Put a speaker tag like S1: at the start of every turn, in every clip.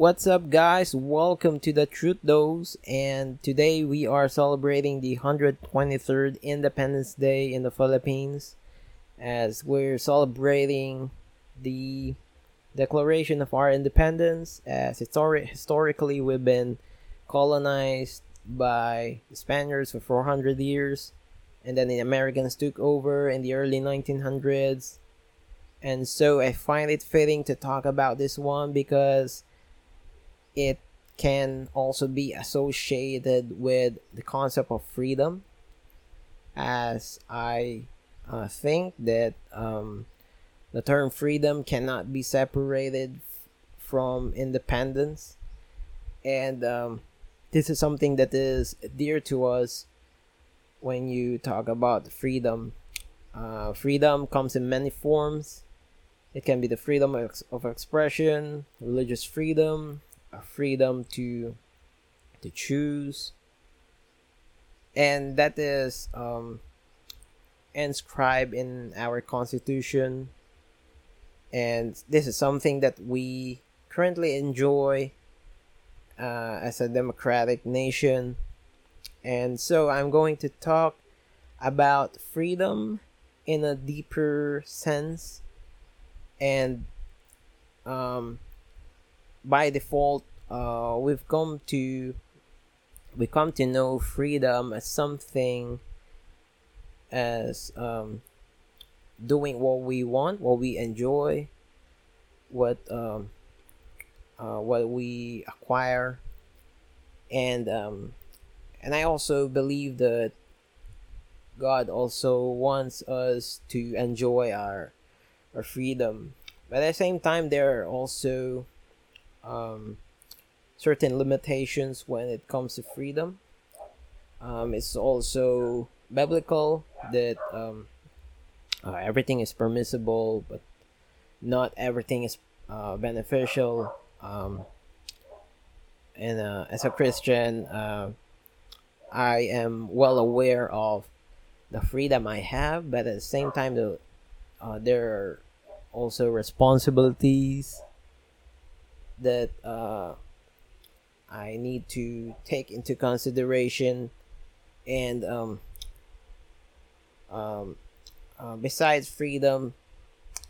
S1: What's up, guys? Welcome to the Truth Dose, and today we are celebrating the 123rd Independence Day in the Philippines as we're celebrating the declaration of our independence. As histori- historically, we've been colonized by the Spaniards for 400 years, and then the Americans took over in the early 1900s. And so I find it fitting to talk about this one because it can also be associated with the concept of freedom as i uh, think that um, the term freedom cannot be separated f- from independence. And um, this is something that is dear to us when you talk about freedom. Uh, freedom comes in many forms. It can be the freedom of, of expression religious freedom a freedom to to choose. And that is um, inscribed in our constitution. And this is something that we currently enjoy uh, as a democratic nation. And so i'm going to talk about freedom in a deeper sense. And um, by default uh, we've come to we come to know freedom as something as um, doing what we want what we enjoy what um, uh, what we acquire. And um, and I also believe that God also wants us to enjoy our our freedom. But at the same time there are also um, certain limitations when it comes to freedom. Um, it's also biblical that um, uh, everything is permissible, but not everything is uh, beneficial. Um, and uh, as a Christian, uh, I am well aware of the freedom I have, but at the same time, the, uh, there are also responsibilities that uh, I need to take into consideration, and um, um, uh, besides freedom,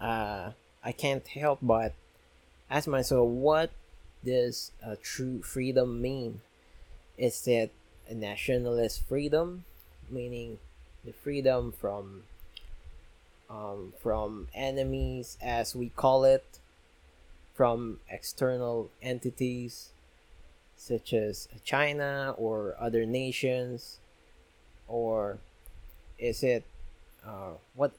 S1: uh, I can't help but ask myself, what does uh, true freedom mean? Is it a nationalist freedom, meaning the freedom from um, from enemies, as we call it, from external entities such as China or other nations, or is it uh, what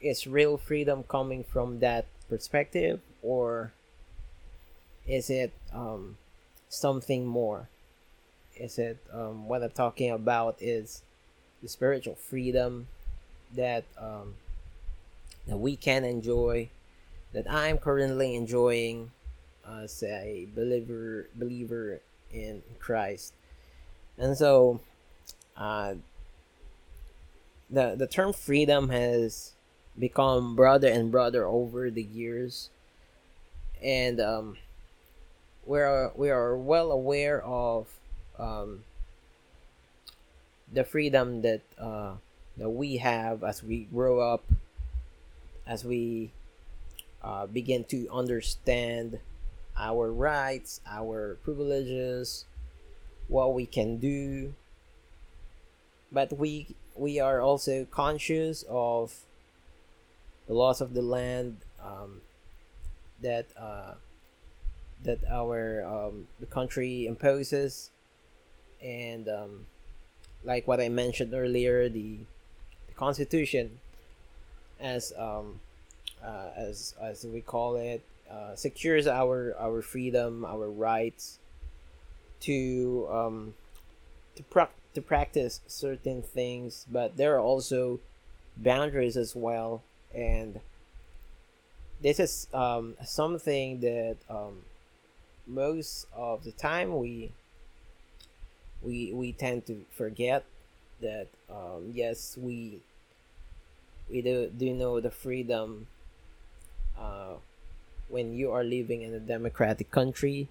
S1: is real freedom coming from that perspective, or is it um, something more? Is it um, what I'm talking about is the spiritual freedom that um, that we can enjoy, that I'm currently enjoying as a believer believer in Christ. And so uh, the the term freedom has become broader and broader over the years. And um, we are we are well aware of um, the freedom that uh, that we have as we grow up as we uh, begin to understand our rights, our privileges, what we can do. But we we are also conscious of the loss of the land um, that uh, that our um, the country imposes, and um, like what I mentioned earlier, the, the Constitution as um uh, as as we call it uh, secures our our freedom our rights to um to pra- to practice certain things but there are also boundaries as well. And this is um something that um most of the time we we we tend to forget that um yes we we do, do know the freedom uh, when you are living in a democratic country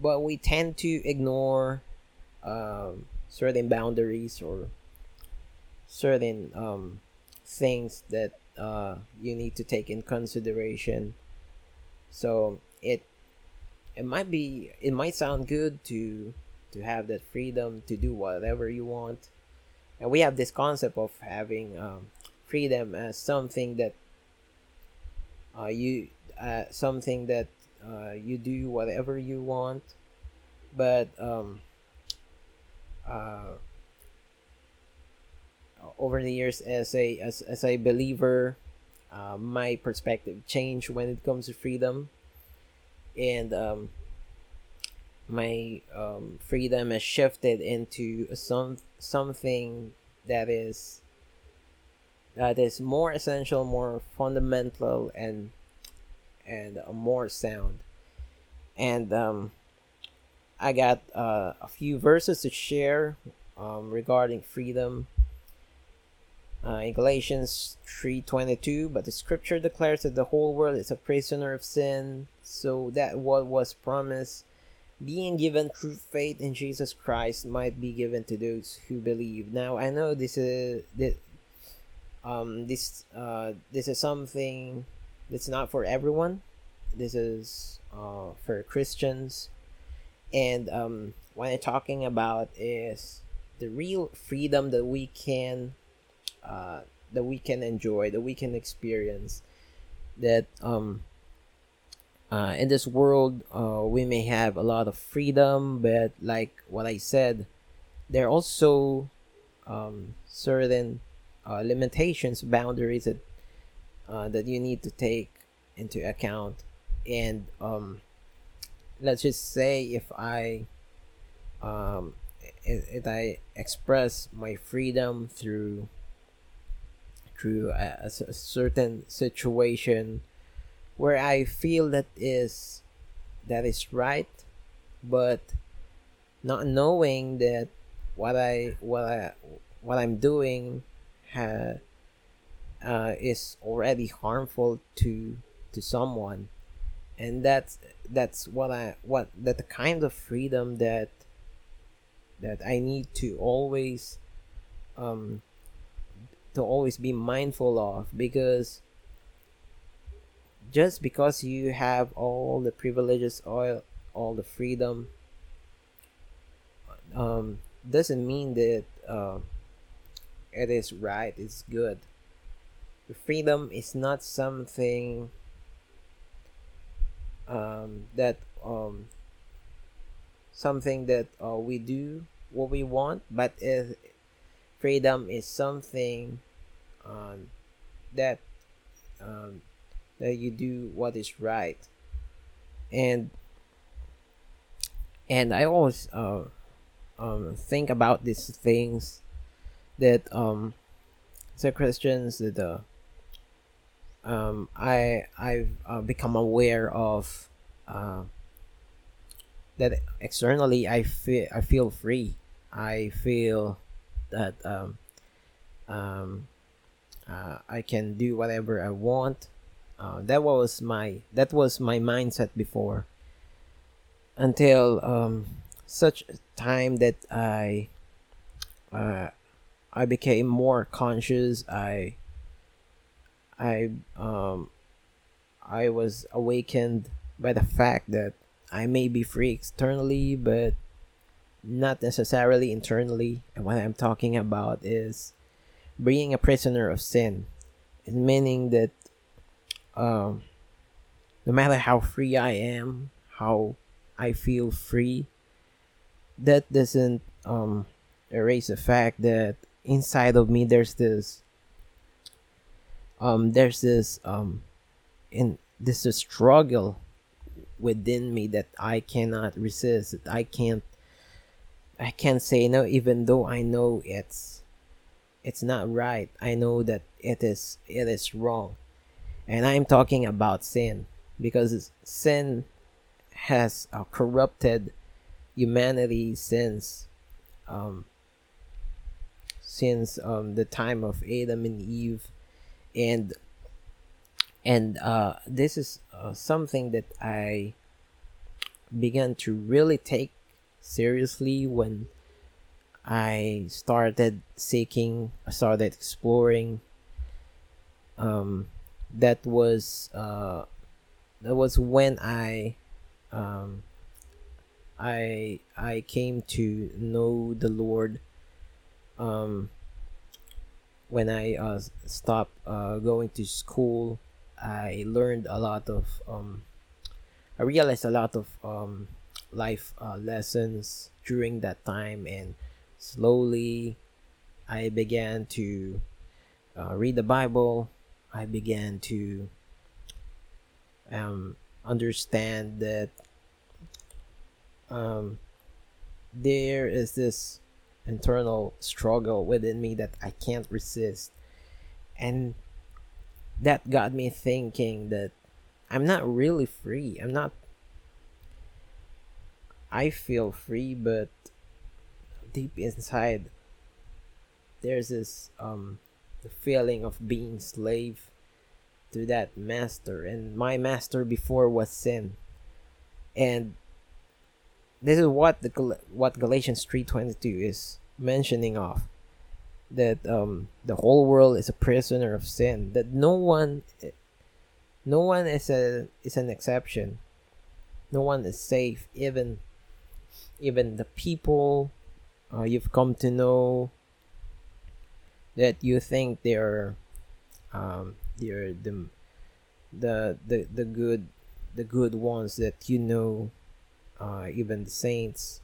S1: but we tend to ignore um, certain boundaries or certain um, things that uh, you need to take in consideration. So it it might be it might sound good to to have that freedom to do whatever you want, and we have this concept of having um, freedom as something that uh, you uh, something that uh, you do whatever you want, but um, uh, over the years as a as, as a believer uh, my perspective changed when it comes to freedom. And um, my um, freedom has shifted into some something that is that is more essential more fundamental and and more sound and um, i got uh, a few verses to share um, regarding freedom uh, in Galatians 3:22, but the scripture declares that the whole world is a prisoner of sin, so that what was promised being given through faith in Jesus Christ might be given to those who believe. Now, I know this is um this uh this is something that's not for everyone. This is uh for Christians. And um what I'm talking about is the real freedom that we can uh, that we can enjoy, that we can experience. That um, uh, in this world, uh, we may have a lot of freedom, but like what I said, there are also um, certain uh, limitations, boundaries that uh, that you need to take into account. And um, let's just say if I um, if, if I express my freedom through through a, a, certain situation where I feel that is that is right, but not knowing that what I what I what I'm doing ha, uh, is already harmful to to someone, and that's that's what I what that the kind of freedom that that I need to always um, to always be mindful of. Because just because you have all the privileges all all the freedom um, doesn't mean that uh, it is right it's good. Freedom is not something um, that um, something that uh, we do what we want but it, freedom is something um, that um, that you do what is right. And and i always uh, um, think about these things that um as christians that uh, um, I I've uh, become aware of uh, that externally I feel I feel free. I feel that um, um, uh, I can do whatever I want. Uh, that was my that was my mindset before. Until um, such time that I uh, I became more conscious. I I um I was awakened by the fact that I may be free externally, but not necessarily internally. And what I'm talking about is being a prisoner of sin. meaning that um, no matter how free I am, how I feel free, that doesn't um, erase the fact that inside of me there's this um, there's this um, in this struggle within me that I cannot resist. That I can't I can't say no even though I know it's it's not right. I know that it is it is wrong. And I'm talking about sin because sin has uh, corrupted humanity since um, since um, the time of Adam and Eve and and uh, this is uh, something that I began to really take seriously when I started seeking, started exploring. Um, that was uh, that was when I um, I I came to know the Lord. Um, when I uh, stopped uh, going to school, I learned a lot of um, I realized a lot of um, life uh, lessons during that time, and slowly I began to uh, read the Bible. I began to um, understand that um, there is this internal struggle within me that I can't resist. And that got me thinking that I'm not really free. I'm not. I feel free, but deep inside, there's this um, feeling of being slave to that master, and my master before was sin, and this is what the what Galatians three twenty two is mentioning of that um the whole world is a prisoner of sin that no one no one is a is an exception. No one is safe. Even even the people uh, you've come to know that you think they're um they're the the the, the good the good ones that you know uh, even the saints,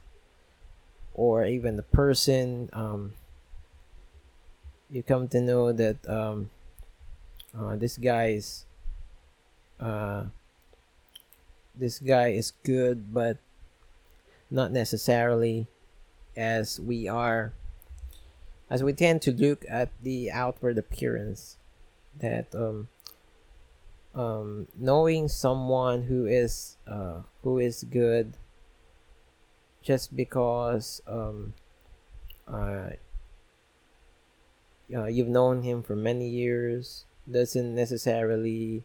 S1: or even the person, um, you come to know that um, uh, this guy is uh, this guy is good, but not necessarily as we are as we tend to look at the outward appearance that um, um, knowing someone who is uh, who is good just because um, uh, uh, you've known him for many years doesn't necessarily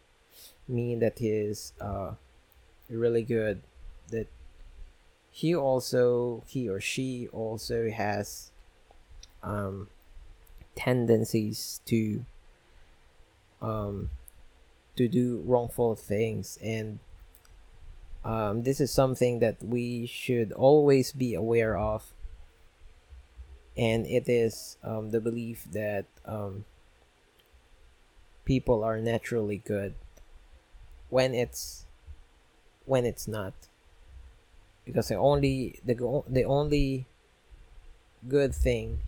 S1: mean that he's uh, really good. That he also, he or she also has um, tendencies to um, to do wrongful things and um, this is something that we should always be aware of. And it is um, the belief that um, people are naturally good when it's when it's not because the only the the only good thing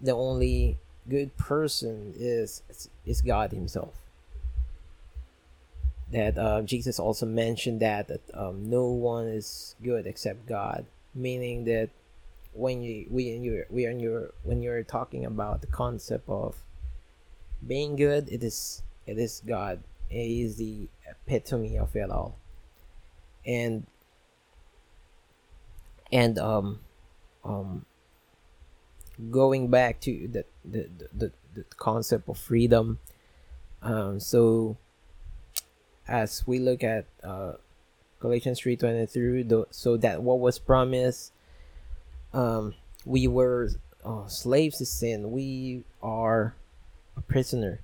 S1: the only good person is is God himself that uh, Jesus also mentioned that that um, no one is good except God, meaning that when you we in your we are in your when you're talking about the concept of being good, it is it is God. He is the epitome of it all, and and um um going back to the the the, the concept of freedom um so as we look at uh, Galatians 3.23, so that what was promised, um, we were uh, slaves to sin. We are a prisoner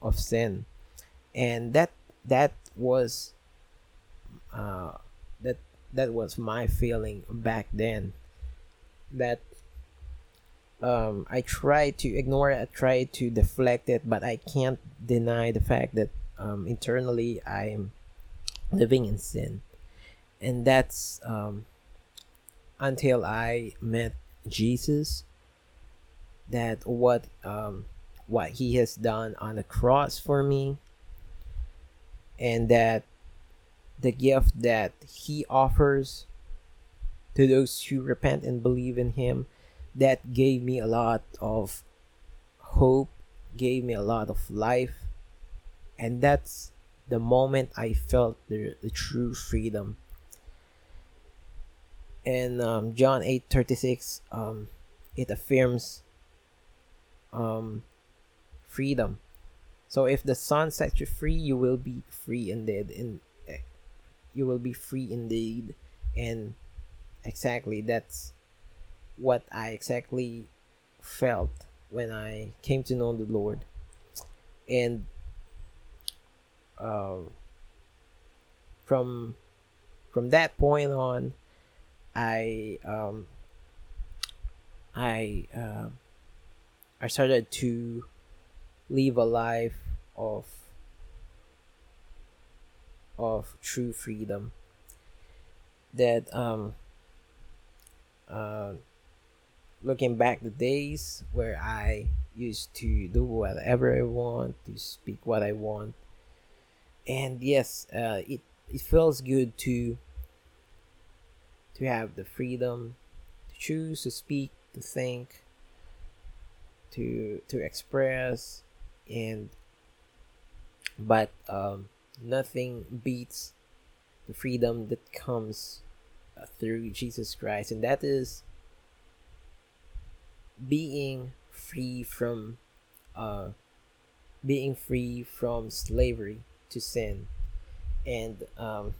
S1: of sin. And that that was uh, that that was my feeling back then. That um, I tried to ignore it, I tried to deflect it, but I can't deny the fact that um, internally I'm living in sin, and that's um, until I met Jesus. That what um, what He has done on the cross for me, and that the gift that He offers to those who repent and believe in Him, that gave me a lot of hope, gave me a lot of life and that's the moment I felt the, the true freedom. And um, John eight thirty six, um, it affirms um, freedom. So if the Son sets you free, you will be free indeed. In you will be free indeed and exactly that's what i exactly felt when i came to know the lord and uh, from from that point on i um i uh, i started to live a life of of true freedom. That um uh looking back the days where I used to do whatever I want to speak what I want and yes uh it it feels good to to have the freedom to choose to speak to think to to express and but um nothing beats the freedom that comes uh, through Jesus Christ, and that is being free from uh, being free from slavery to sin, and um,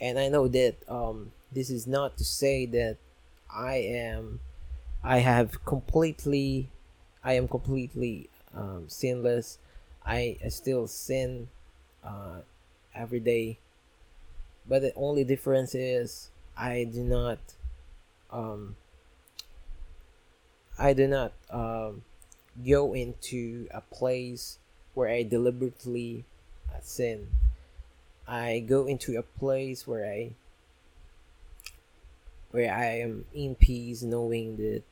S1: and I know that um, this is not to say that I am I have completely I am completely um, sinless. I, I still sin uh, every day, but the only difference is I do not um, I do not um, go into a place where I deliberately uh, sin. I go into a place where I where I am in peace, knowing that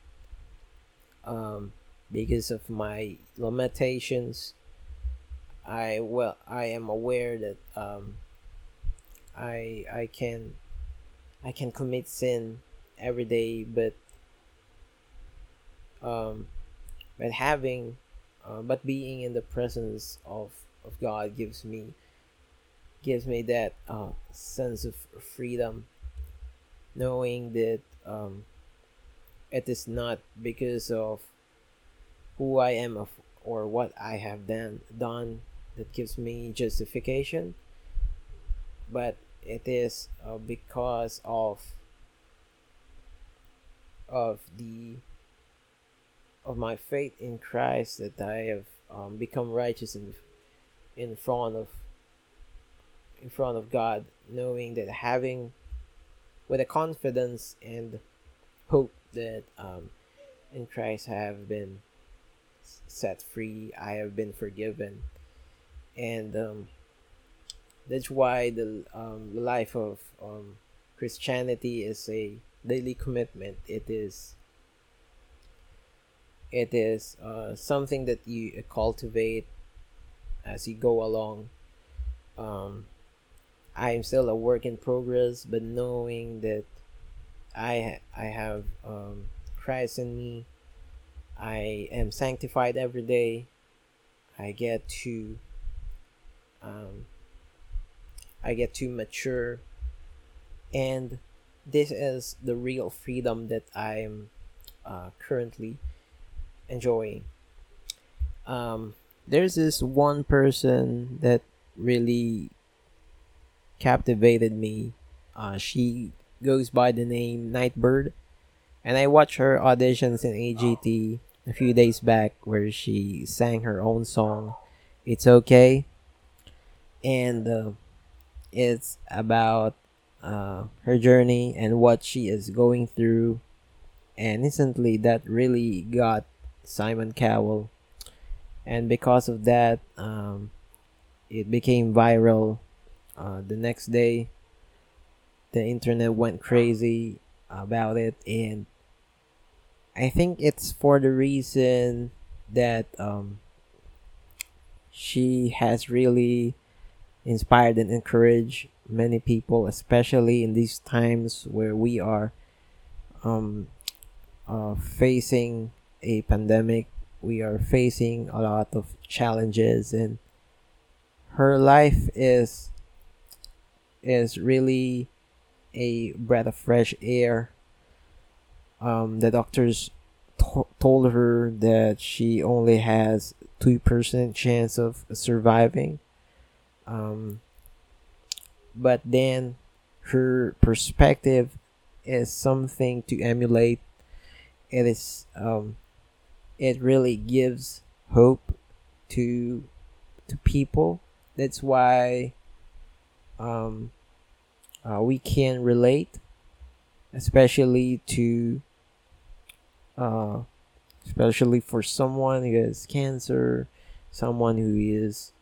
S1: um, because of my limitations, I well I am aware that um, I I can I can commit sin every day, but um, but having uh, but being in the presence of of God gives me gives me that uh, sense of freedom, knowing that um, it is not because of who I am of or what I have done done that gives me justification but it is uh, because of of the of my faith in Christ that I have um, become righteous in in front of in front of God knowing that having with a confidence and hope that um, in Christ I have been set free I have been forgiven and um, that's why the um, life of um, Christianity is a daily commitment. It is it is uh, something that you cultivate as you go along. Um, I am still a work in progress, but knowing that I I have um, Christ in me, I am sanctified every day. I get to um, I get to mature, and this is the real freedom that I'm uh, currently enjoying. Um, there's this one person that really captivated me. Uh, she goes by the name Nightbird, and I watched her auditions in AGT a few days back where she sang her own song, It's Okay and uh, it's about uh, her journey and what she is going through. And instantly, that really got Simon Cowell, and because of that, um, it became viral. Uh, the next day, the internet went crazy about it, and I think it's for the reason that um, she has really inspired and encouraged many people, especially in these times where we are um, uh, facing a pandemic. We are facing a lot of challenges, and her life is is really a breath of fresh air. Um, the doctors to- told her that she only has two percent chance of surviving um, but then her perspective is something to emulate it is um it really gives hope to to people. That's why um uh, we can relate especially to uh especially for someone who has cancer someone who is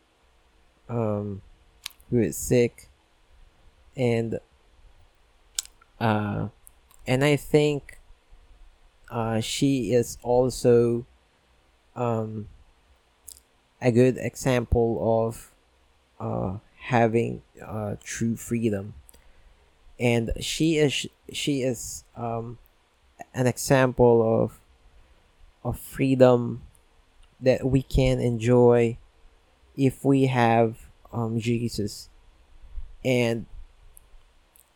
S1: um who is sick. And uh and i think uh she is also um a good example of uh having uh true freedom. And she is she is um an example of of freedom that we can enjoy if we have um Jesus. And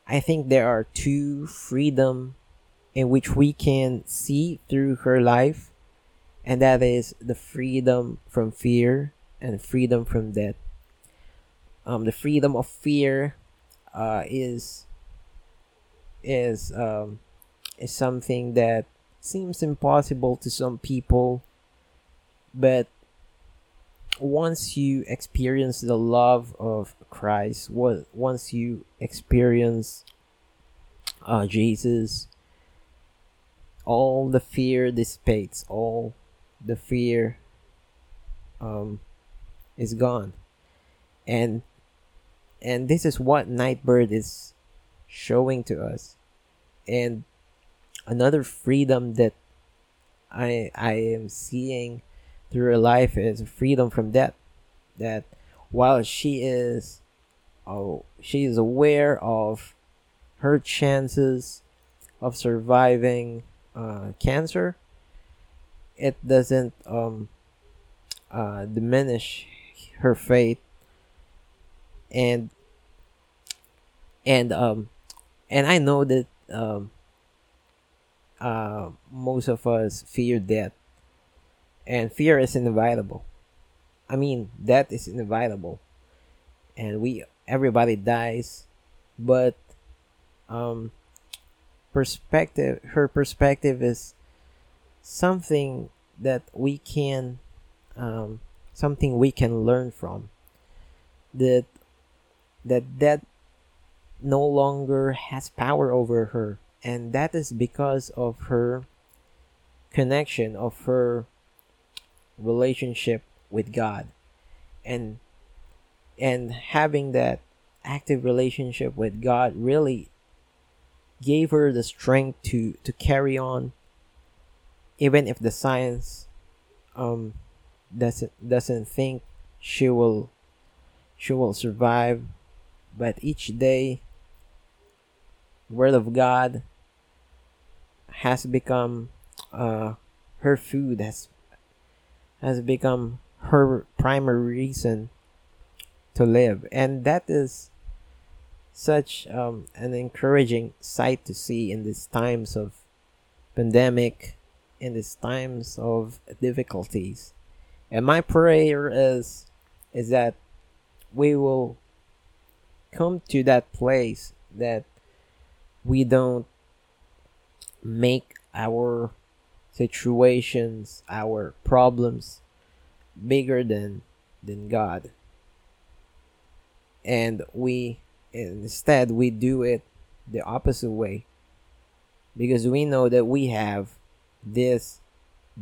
S1: I think there are two freedom in which we can see through her life, and that is the freedom from fear and freedom from death. Um, the freedom of fear uh, is is um, is something that seems impossible to some people, but once you experience the love of Christ, once you experience uh, Jesus, all the fear dissipates, all the fear um, is gone, and and this is what Nightbird is showing to us, and another freedom that I I am seeing through her life is freedom from death. That while she is, oh, she is aware of her chances of surviving uh, cancer, it doesn't um, uh, diminish her faith and and um and I know that um uh most of us fear death and fear is inevitable. I mean, death is inevitable, and we everybody dies, but um, perspective. Her perspective is something that we can, um, something we can learn from. That that that no longer has power over her, and that is because of her connection of her relationship with God and and having that active relationship with God really gave her the strength to to carry on even if the science um doesn't doesn't think she will she will survive. But each day word of god has become uh her food has has become her primary reason to live. And that is such um, an encouraging sight to see in these times of pandemic in these times of difficulties and my prayer is is that we will come to that place that we don't make our situations, our problems bigger than than God. And we instead we do it the opposite way. Because we know that we have this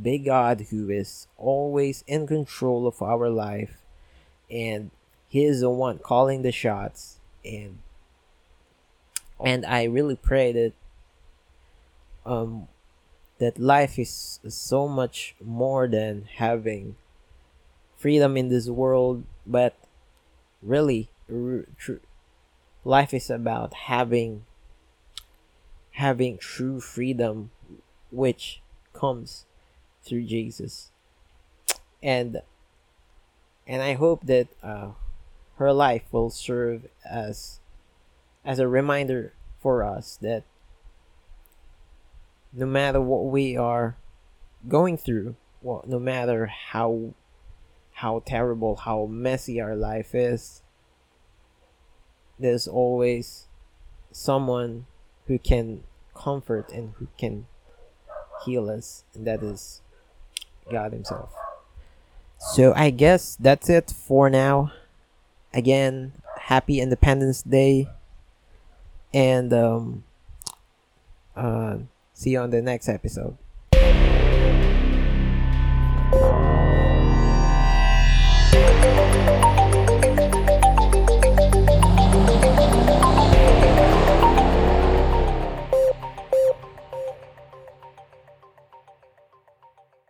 S1: big God who is always in control of our life and he is the one calling the shots. And and I really pray that um that life is so much more than having freedom in this world, but really, r- tr- life is about having having true freedom, which comes through Jesus, and and I hope that uh, her life will serve as as a reminder for us that no matter what we are going through, well, no matter how how terrible, how messy our life is, there's always someone who can comfort and who can heal us, and that is God Himself. So I guess that's it for now. Again, happy Independence Day, and um, uh, see you on the next episode.